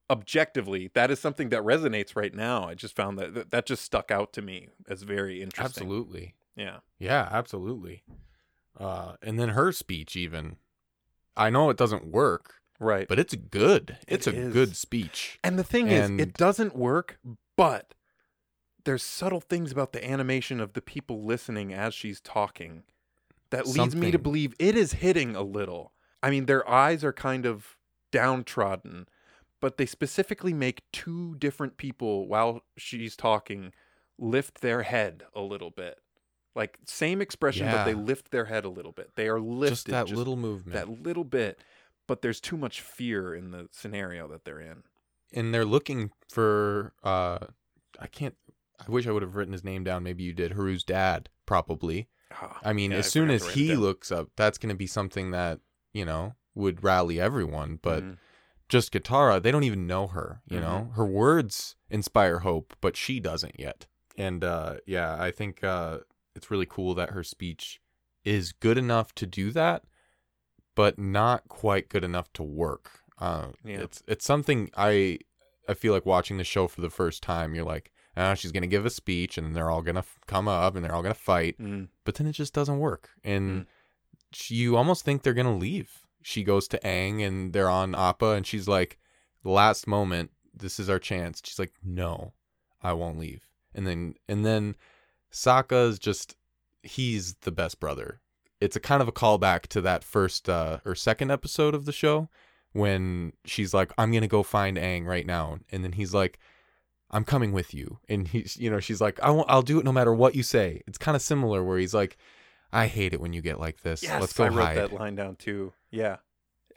objectively that is something that resonates right now i just found that that, just stuck out to me as very interesting Absolutely. yeah Yeah, absolutely. Uh and then her speech even. I know it doesn't work, right but it's good. It It's a is. good speech. and the thing is it doesn't work but there's subtle things about the animation of the people listening as she's talking that leads me to believe it is hitting a little i mean their eyes are kind of downtrodden but they specifically make two different people while she's talking lift their head a little bit like same expression but they lift their head a little bit they are lifted just that little movement. that little bit but there's too much fear in the scenario that they're in and they're looking for uh I can't I wish I would have written his name down. Maybe you did. Haru's dad, probably. Ah, I mean, yeah, as I soon as to write it he looks up, that's going to be something that, you know, would rally everyone. But Mhm. Just Katara, they don't even know her, you Mhm. know? Her words inspire hope, but she doesn't yet. And uh yeah, I think uh it's really cool that her speech is good enough to do that, but not quite good enough to work. Uh Yeah. it's it's something I I feel like watching the show for the first time, you're like, ah, she's gonna give a speech, and they're all gonna f- come up, and they're all gonna fight, Mm. but then it just doesn't work, and she, you almost think they're gonna leave. She goes to Aang, and they're on Appa, and she's like, last moment, this is our chance. She's like, no, I won't leave. And then and then Sokka's just he's the best brother. It's a kind of a callback to that first uh, or second episode of the show when she's like, I'm gonna go find Aang right now, and then he's like, I'm coming with you, and he's you know she's like, I won't, I'll do it no matter what you say. It's kind of similar where he's like, I hate it when you get like this. Yes, Let's go I wrote hide. that line down too. Yeah.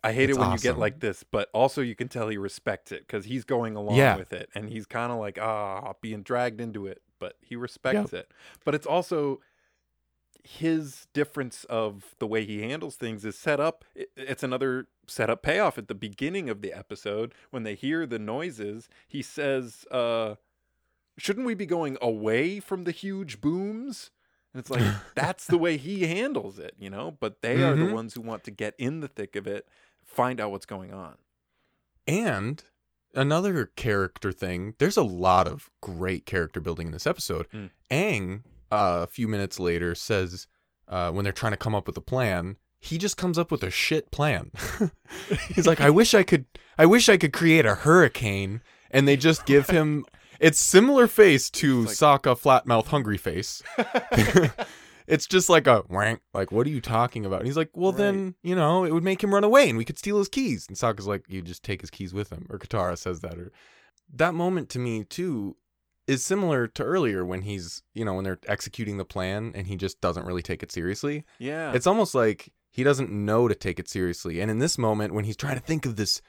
I hate It's it when you get like this, but also you can tell he respects it because he's going along Yeah. with it and he's kind of like, ah, being dragged into it, but he respects it. But it's also his difference of the way he handles things is set up. It's another setup payoff at the beginning of the episode when they hear the noises. He says, uh, shouldn't we be going away from the huge booms? And it's like that's the way he handles it, you know. But they are the Mhm. ones who want to get in the thick of it, find out what's going on. And another character thing, there's a lot of great character building in this episode. Mm. Aang, uh, a few minutes later, says uh, when they're trying to come up with a plan, he just comes up with a shit plan. He's like, I wish I could, I wish I could create a hurricane, and they just give him. It's similar face to It's Sokka flatmouth hungry face. it's just like a wank. Like, what are you talking about? And he's like, well, Right. then, you know, it would make him run away and we could steal his keys. And Sokka's like, you just take his keys with him. Or Katara says that. Or that moment to me, too, is similar to earlier when he's, you know, when they're executing the plan and he just doesn't really take it seriously. Yeah, It's almost like he doesn't know to take it seriously. And in this moment, when he's trying to think of this,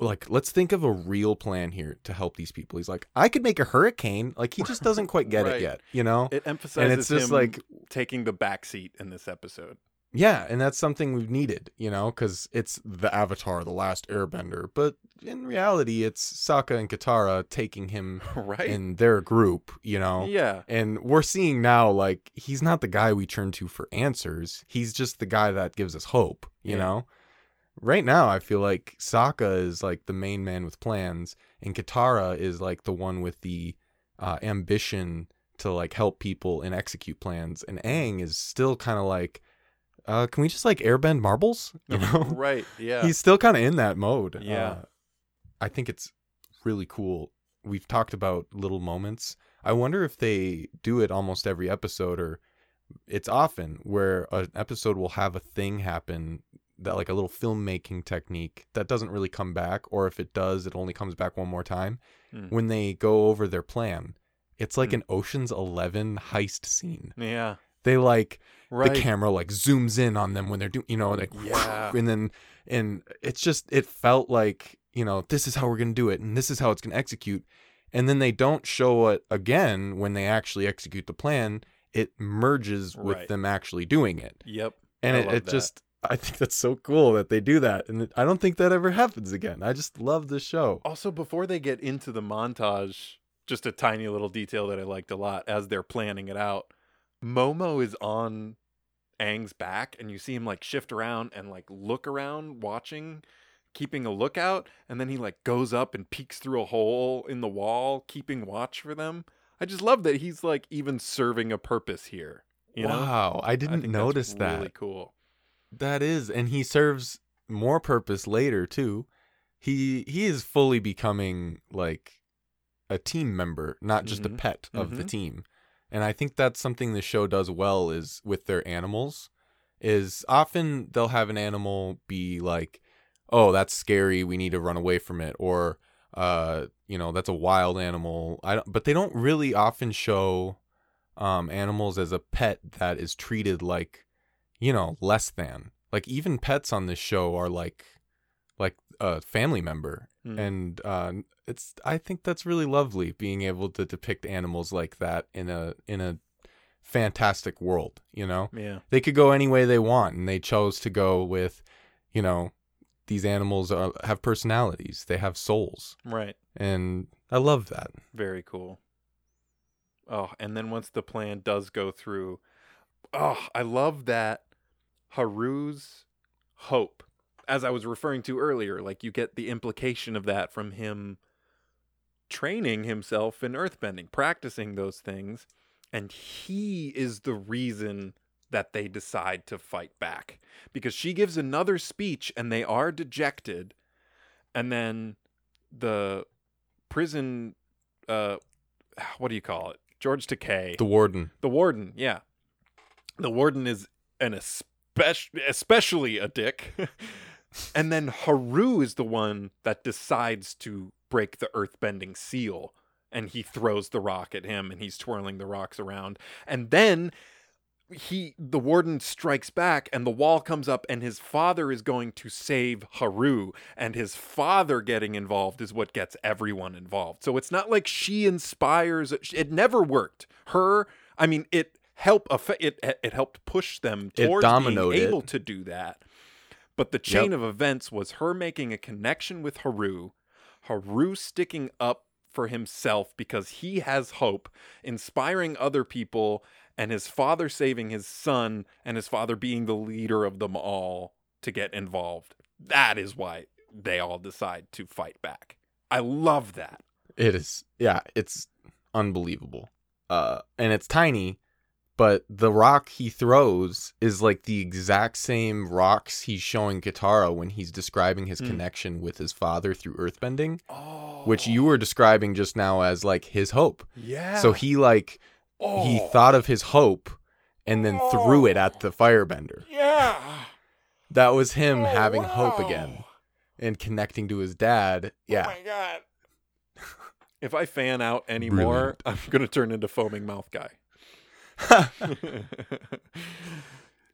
like, let's think of a real plan here to help these people. He's like, I could make a hurricane. Like, he just doesn't quite get Right. it yet, you know? it emphasizes and it's just like- taking the back seat in this episode. Yeah, and that's something we've needed, you know, because it's the Avatar, the last Airbender. But in reality, it's Sokka and Katara taking him right? in their group, you know. yeah, And we're seeing now, like, he's not the guy we turn to for answers. He's just the guy that gives us hope, you Yeah. know? Right now, I feel like Sokka is like the main man with plans, and Katara is like the one with the uh, ambition to like help people and execute plans. And Aang is still kind of like, uh, can we just like airbend marbles? You know? right. Yeah, He's still kind of in that mode. Yeah. Uh, I think it's really cool. We've talked about little moments. I wonder if they do it almost every episode or it's often where an episode will have a thing happen that like a little filmmaking technique that doesn't really come back or if it does it only comes back one more time Hmm. when they go over their plan. It's like Hmm. an Ocean's 11 heist scene. yeah, They like right. the camera like zooms in on them when they're doing you know like Yeah. and then and it's just it felt like you know this is how we're gonna do it and this is how it's gonna execute and then they don't show it again when they actually execute the plan it merges with Right. them actually doing it Yep. and I it, it just i think that's so cool that they do that and i don't think that ever happens again i just love this show Also, before they get into the montage, just a tiny little detail that I liked a lot as they're planning it out. Momo is on Aang's back, and you see him like shift around and like look around, watching, keeping a lookout, and then he like goes up and peeks through a hole in the wall, keeping watch for them. I just love that he's like even serving a purpose here. You know, wow i I didn't that's notice that Really cool. That is, and he serves more purpose later too. He he is fully becoming like a team member, not just Mhm. a pet of the Mhm. team. And I think that's something the show does well is with their animals. Is often they'll have an animal be like, "Oh, that's scary. We need to run away from it," or uh, you know, that's a wild animal. I don't, but they don't really often show um animals as a pet that is treated like you know less than like even pets on this show are like like a family member Mm. and uh it's i think that's really lovely being able to depict animals like that in a in a fantastic world you know Yeah. they could go any way they want and they chose to go with you know these animals are, have personalities they have souls Right. and i love that Very cool. Oh, and then once the plan does go through, oh, I love that Haru's hope. As I was referring to earlier, like you get the implication of that from him training himself in earthbending, practicing those things, and he is the reason that they decide to fight back because she gives another speech and they are dejected and then the prison. Uh, what do you call it? George Takei, The warden. the warden. Yeah, the warden is an especially a dick. and then Haru is the one that decides to break the earthbending seal and he throws the rock at him and he's twirling the rocks around and then he the warden strikes back and the wall comes up and his father is going to save Haru and his father getting involved is what gets everyone involved. So it's not like she inspires it never worked. Her I mean it help it it helped push them towards being dominoed it. able to do that. But the chain of events was her making a connection with Haru, Haru sticking up for himself because he has hope, inspiring other people, and his father saving his son, and his father being the leader of them all to get involved. That is why they all decide to fight back. I love that. It is. Yeah, it's unbelievable. Uh, and it's tiny, but the rock he throws is like the exact same rocks he's showing Katara when he's describing his Mm. connection with his father through earthbending, Oh, which you were describing just now as like his hope. yeah. So he like he Oh, thought of his hope and then threw it at the firebender. yeah. That was him having Oh, hope again and connecting to his dad. Yeah. Oh my god. if I fan out anymore, I'm gonna turn into foaming mouth guy.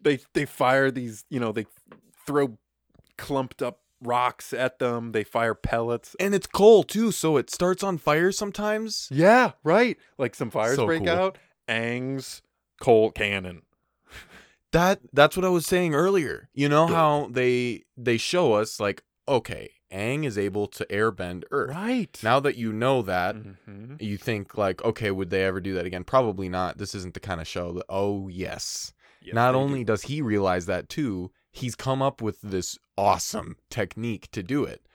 they they fire these, you know, they throw clumped up rocks at them. They fire pellets. and it's coal too, so it starts on fire sometimes. Yeah, right. Like some fires So break cool. out. Aang's coal cannon. That that's what I was saying earlier. You know how they they show us like okay, Aang is able to airbend Earth. Right. Now that you know that, Mhm. you think like okay, would they ever do that again? Probably not. This isn't the kind of show that oh yes. Yes, not they do. only does he realize that too, he's come up with this awesome technique to do it.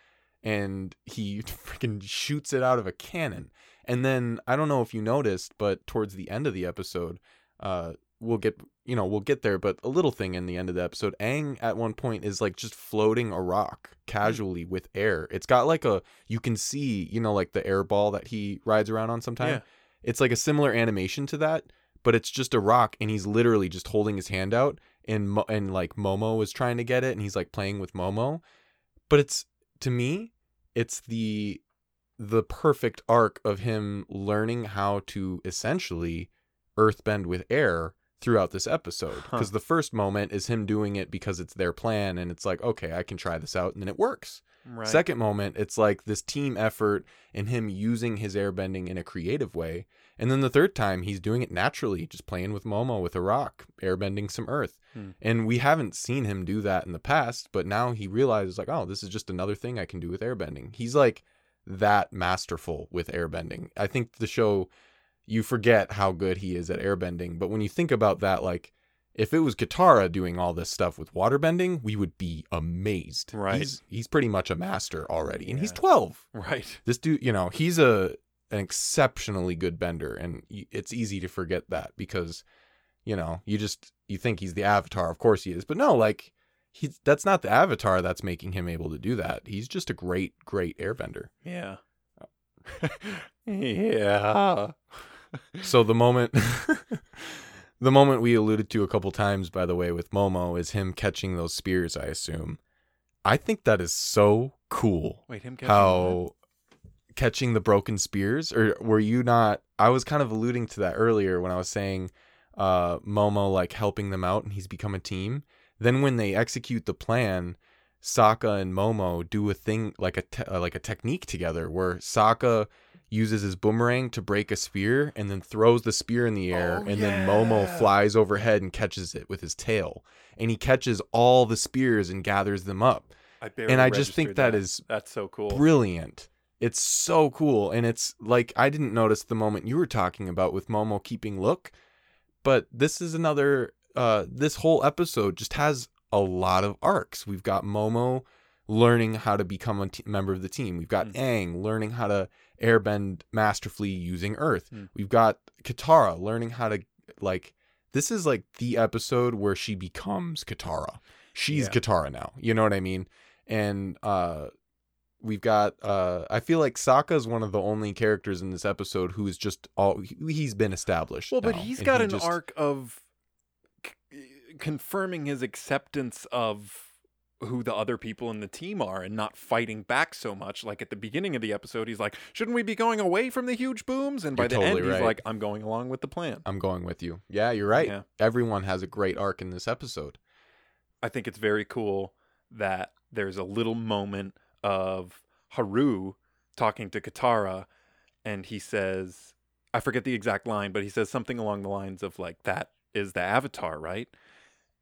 And he freaking shoots it out of a cannon. And then I don't know if you noticed, but towards the end of the episode, uh we'll get you know, we'll get there, but a little thing in the end of the episode, Aang at one point is like just floating a rock mm. casually with air. It's got like a you can see, you know, like the air ball that he rides around on sometime. Yeah. It's like a similar animation to that, but it's just a rock and he's literally just holding his hand out and Mo- and like Momo is trying to get it and he's like playing with Momo. But it's to me, it's the the perfect arc of him learning how to essentially earthbend with air throughout this episode Huh. because the first moment is him doing it because it's their plan and it's like okay I can try this out and then it works. Right. Second moment, it's like this team effort and him using his airbending in a creative way. And then the third time, he's doing it naturally, just playing with Momo with a rock, airbending some earth. Hmm. And we haven't seen him do that in the past, but now he realizes, like, oh, this is just another thing I can do with airbending. He's like that masterful with airbending. I think the show, you forget how good he is at airbending. But when you think about that, like, if it was Katara doing all this stuff with waterbending, we would be amazed. Right. He's he's pretty much a master already, and he's 12. Right. This dude, you know, he's a an exceptionally good bender, and it's easy to forget that because, you know, you just you think he's the Avatar. Of course he is, but no, like he's that's not the Avatar that's making him able to do that. He's just a great, great airbender. Yeah. yeah. So the moment the moment we alluded to a couple times by the way with Momo is him catching those spears, I assume. I think that is so cool. Wait, him catching? How catching the broken spears or were you not I was kind of alluding to that earlier when I was saying uh Momo like helping them out and he's become a team. Then when they execute the plan, Sokka and Momo do a thing like a te- uh, like a technique together where Sokka uses his boomerang to break a spear and then throws the spear in the air Oh, and then Momo flies overhead and catches it with his tail and he catches all the spears and gathers them up. I barely And I just think registered that is that's so cool. brilliant. It's so cool. And it's like I didn't notice the moment you were talking about with Momo keeping look, but this is another uh this whole episode just has a lot of arcs. We've got Momo learning how to become a t- member of the team. We've got Mm. Aang learning how to airbend masterfully using earth. Mm. We've got Katara learning how to like this is like the episode where she becomes Katara. She's Yeah. Katara now. You know what I mean? And uh we've got uh I feel like Sokka is one of the only characters in this episode who is just all he- he's been established. Well, but now, he's and got he an just- arc of c- confirming his acceptance of who the other people in the team are and not fighting back so much. Like at the beginning of the episode, he's like, "Shouldn't we be going away from the huge booms?" And by You're the totally end, he's like, "I'm going along with the plan." I'm going with you. Yeah, you're right. Yeah. Everyone has a great arc in this episode. I think it's very cool that there's a little moment of Haru talking to Katara, and he says, I forget the exact line, but he says something along the lines of like, "That is the Avatar, right?"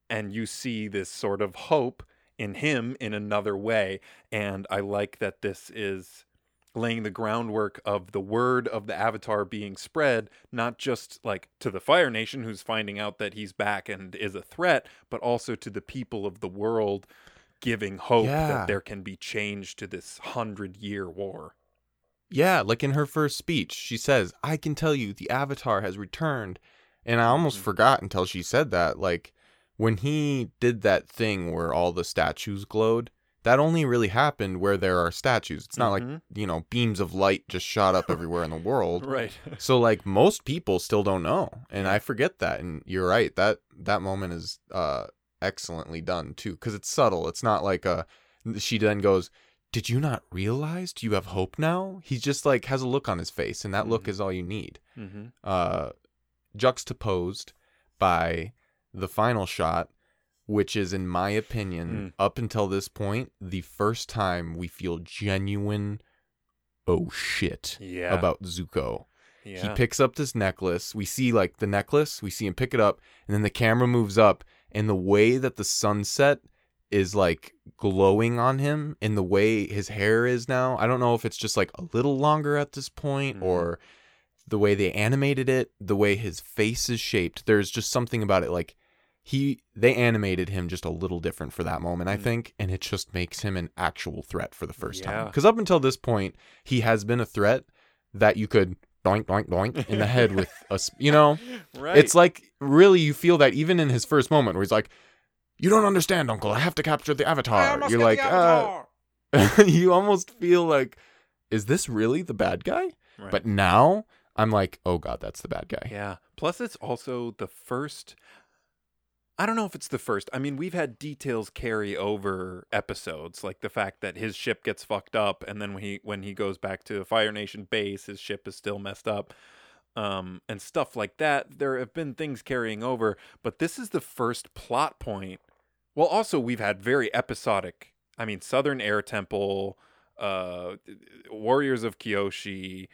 And you see this sort of hope in him in another way, and I like that this is laying the groundwork of the word of the avatar being spread not just like to the fire nation who's finding out that he's back and is a threat but also to the people of the world giving hope Yeah. that there can be change to this 100 year war Yeah, like in her first speech, she says, "I can tell you the avatar has returned." And I almost Mhm. forgot until she said that like when he did that thing where all the statues glowed, that only really happened where there are statues. It's not like, Mhm. you know, beams of light just shot up everywhere in the world. right So like most people still don't know, and I forget that. And you're right that that moment is uh excellently done too, because it's subtle. It's not like uh she then goes, "Did you not realize? Do you have hope now?" He just like has a look on his face, and that look Mhm. is all you need. mm-hmm. Uh, juxtaposed by the final shot. Which is, in my opinion, up until this point, the first time we feel genuine, oh shit, yeah about Zuko. yeah He picks up this necklace. We see like the necklace, we see him pick it up, and then the camera moves up, and the way that the sunset is like glowing on him, and the way his hair is now. I don't know if it's just like a little longer at this point, Mhm. or the way they animated it, the way his face is shaped. There's just something about it like he they animated him just a little different for that moment, I Mm. think, and it just makes him an actual threat for the first time. Because up until this point, he has been a threat that you could doink doink doink in the head with a s- you know right it's like really you feel that even in his first moment where he's like you don't understand uncle i have to capture the avatar you're like uh you almost feel like is this really the bad guy Right. but now i'm like oh god that's the bad guy Yeah. Plus, it's also the first. I don't know if it's the first. I mean, we've had details carry over episodes, like the fact that his ship gets fucked up, and then when he when he goes back to Fire Nation base, his ship is still messed up, um, and stuff like that. There have been things carrying over, but this is the first plot point. Well, also we've had very episodic. I mean, Southern Air Temple, uh, Warriors of Kyoshi,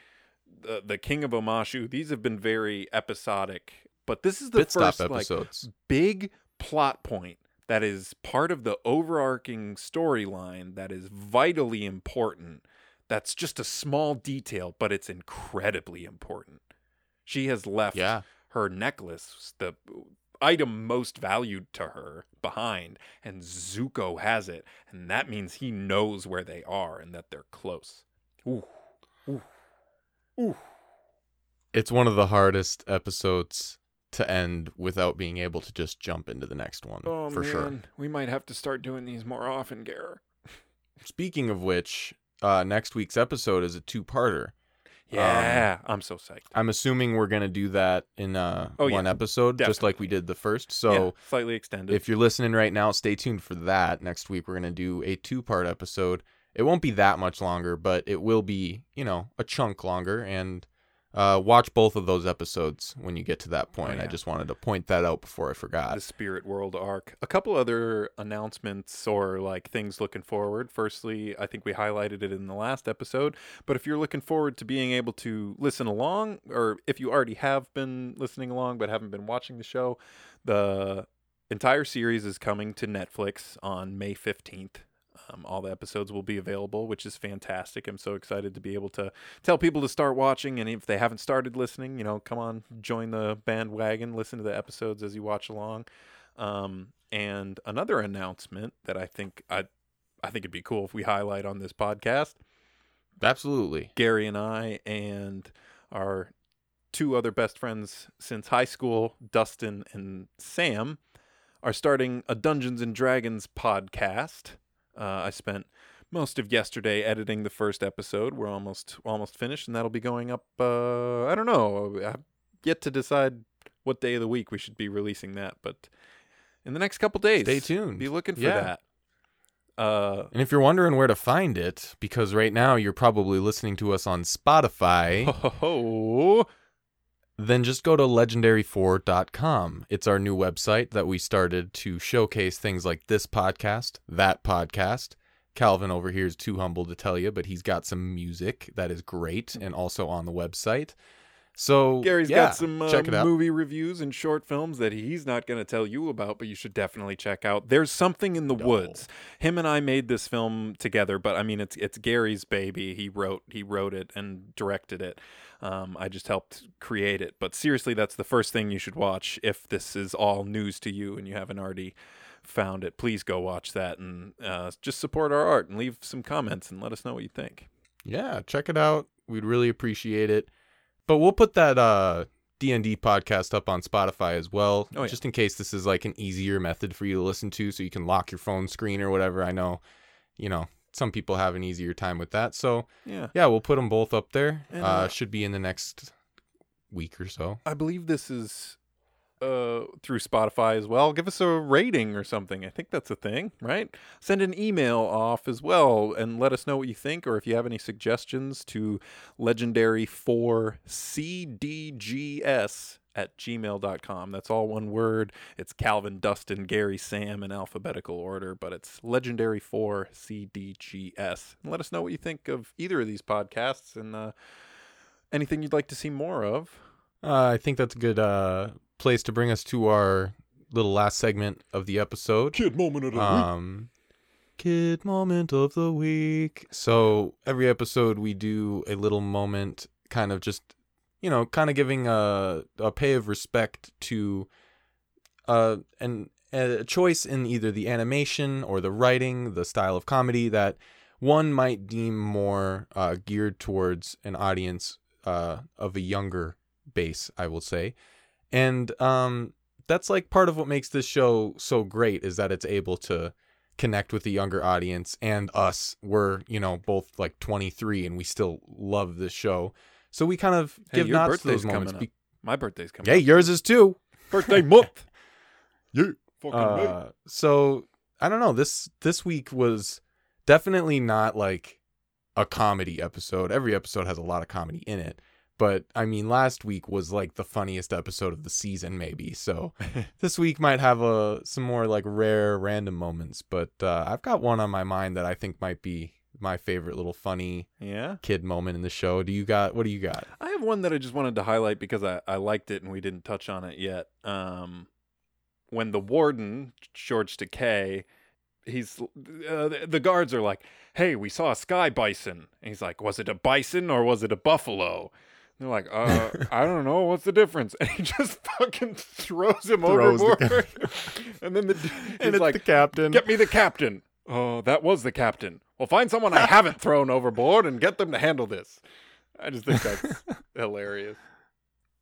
the, the King of Omashu. These have been very episodic, but this is the bit first like big plot point that is part of the overarching storyline that is vitally important. That's just a small detail, but it's incredibly important. She has left yeah her necklace, the item most valued to her, behind, and Zuko has it, and that means he knows where they are and that they're close. Ooh, ooh, ooh. it's one of the hardest episodes to end without being able to just jump into the next one Oh for man, sure we might have to start doing these more often, Gar. speaking of which uh next week's episode is a two-parter Yeah, I'm so psyched. i'm assuming we're gonna do that in uh Oh, yeah. one episode just like we did the first so yeah, slightly extended. if you're listening right now, stay tuned for that. Next week, we're going to do a two part episode. It won't be that much longer, but it will be, you know, a chunk longer. And uh, watch both of those episodes when you get to that point. I Oh, yeah. just wanted to point that out before I forgot. the Spirit World arc. A couple other announcements or like things looking forward. Firstly, I think we highlighted it in the last episode, but if you're looking forward to being able to listen along, or if you already have been listening along but haven't been watching the show, the entire series is coming to Netflix on May 15th. Um, all the episodes will be available, which is fantastic. I'm so excited to be able to tell people to start watching. And if they haven't started listening, you know, come on, join the bandwagon, listen to the episodes as you watch along. Um, and another announcement that I think I, I think it'd be cool if we highlight on this podcast. Absolutely. Gary and I and our two other best friends since high school, Dustin and Sam, are starting a Dungeons and Dragons podcast. Uh, I spent most of yesterday editing the first episode. We're almost almost finished, and that'll be going up. Uh, I don't know. I've yet to decide what day of the week we should be releasing that, but in the next couple days, Stay tuned. Be looking for Yeah. that. Uh, And if you're wondering where to find it, because right now you're probably listening to us on Spotify, oh, then just go to legendary4.com. It's our new website that we started to showcase things like this podcast, that podcast. Calvin over here is too humble to tell you, but he's got some music that is great and also on the website. So Gary's yeah, got some uh, check it out. movie reviews and short films that he's not going to tell you about, but you should definitely check out. There's something in the No. woods. Him and I made this film together, but I mean, it's it's Gary's baby. He wrote he wrote it and directed it. Um, I just helped create it. But seriously, that's the first thing you should watch if this is all news to you and you haven't already found it. Please go watch that and uh, just support our art and leave some comments and let us know what you think. Yeah, check it out. We'd really appreciate it. But we'll put that uh D&D podcast up on Spotify as well, Oh, yeah. just in case this is like an easier method for you to listen to so you can lock your phone screen or whatever. I know, you know, some people have an easier time with that. So, Yeah. yeah, we'll put them both up there. And, uh, uh, should be in the next week or so. I believe this is uh, through Spotify as well. Give us a rating or something. I think that's a thing, right? Send an email off as well and let us know what you think or if you have any suggestions to legendary4cdgs at gmail.com. That's all one word. It's Calvin, Dustin, Gary, Sam in alphabetical order, but it's legendary4cdgs. And let us know what you think of either of these podcasts and uh, anything you'd like to see more of. Uh, I think that's a good uh, place to bring us to our little last segment of the episode. Kid moment of the um kid moment of the week so every episode we do a little moment kind of just you know kind of giving a, a pay of respect to uh an a choice in either the animation or the writing the style of comedy that one might deem more uh, geared towards an audience uh, of a younger base i will say. And um that's like part of what makes this show so great is that it's able to connect with the younger audience and us. We're you know both like 23 and we still love this show so we kind of Hey, give your nods to birthday's those moments coming up. My birthday's coming. hey up. yours is too birthday month. yeah, fucking right. uh, so i don't know this this week was definitely not like a comedy episode every episode has a lot of comedy in it but i mean last week was like the funniest episode of the season maybe so this week might have a some more like rare random moments but uh, i've got one on my mind that i think might be my favorite little funny Yeah. kid moment in the show do you got what do you got I have one that I just wanted to highlight because I, I liked it and we didn't touch on it yet. Um, when the warden, George Takei, he's uh, the, the guards are like, "Hey, we saw a sky bison." And he's like, "Was it a bison or was it a buffalo?" And they're like, "Uh, I don't know. What's the difference?" And he just fucking throws him Throws the overboard. and then the d- he's like, captain Get me the captain. Oh, that was the captain. Well, find someone I haven't thrown overboard and get them to handle this. I just think that's hilarious.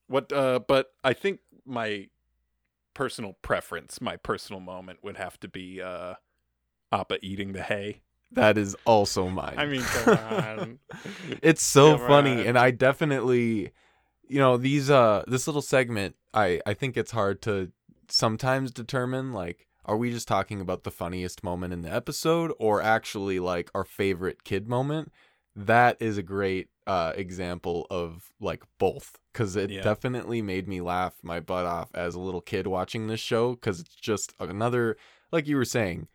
What? Uh, but I think my personal preference, my personal moment, would have to be uh, Appa eating the hay. that is also mine I mean, come on. it's so Come funny on. and i definitely you know these uh this little segment i i think it's hard to sometimes determine like are we just talking about the funniest moment in the episode or actually like our favorite kid moment that is a great uh example of like both because it Yeah. definitely made me laugh my butt off as a little kid watching this show because it's just another like you were saying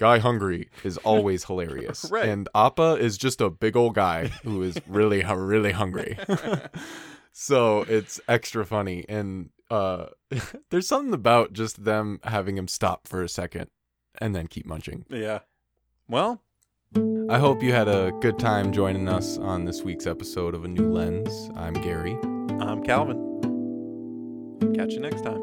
guy hungry is always hilarious Right. and appa is just a big old guy who is really really hungry so it's extra funny and uh there's something about just them having him stop for a second and then keep munching yeah. Well, i hope you had a good time joining us on this week's episode of a new lens i'm gary I'm Calvin. Catch you next time.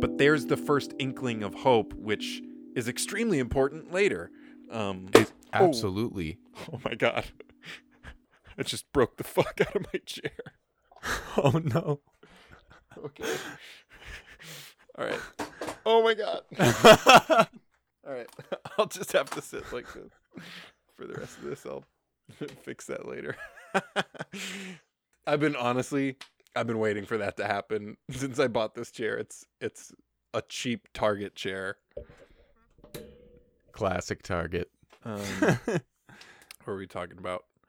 But there's the first inkling of hope, which is extremely important later. Um, It- Oh. absolutely oh my god. I just broke the fuck out of my chair. oh no Okay. All right. Oh my god. All right. I'll just have to sit like this for the rest of this. I'll fix that later. I've been honestly, I've been waiting for that to happen since I bought this chair. It's it's a cheap Target chair. Classic Target. Um, what were we talking about?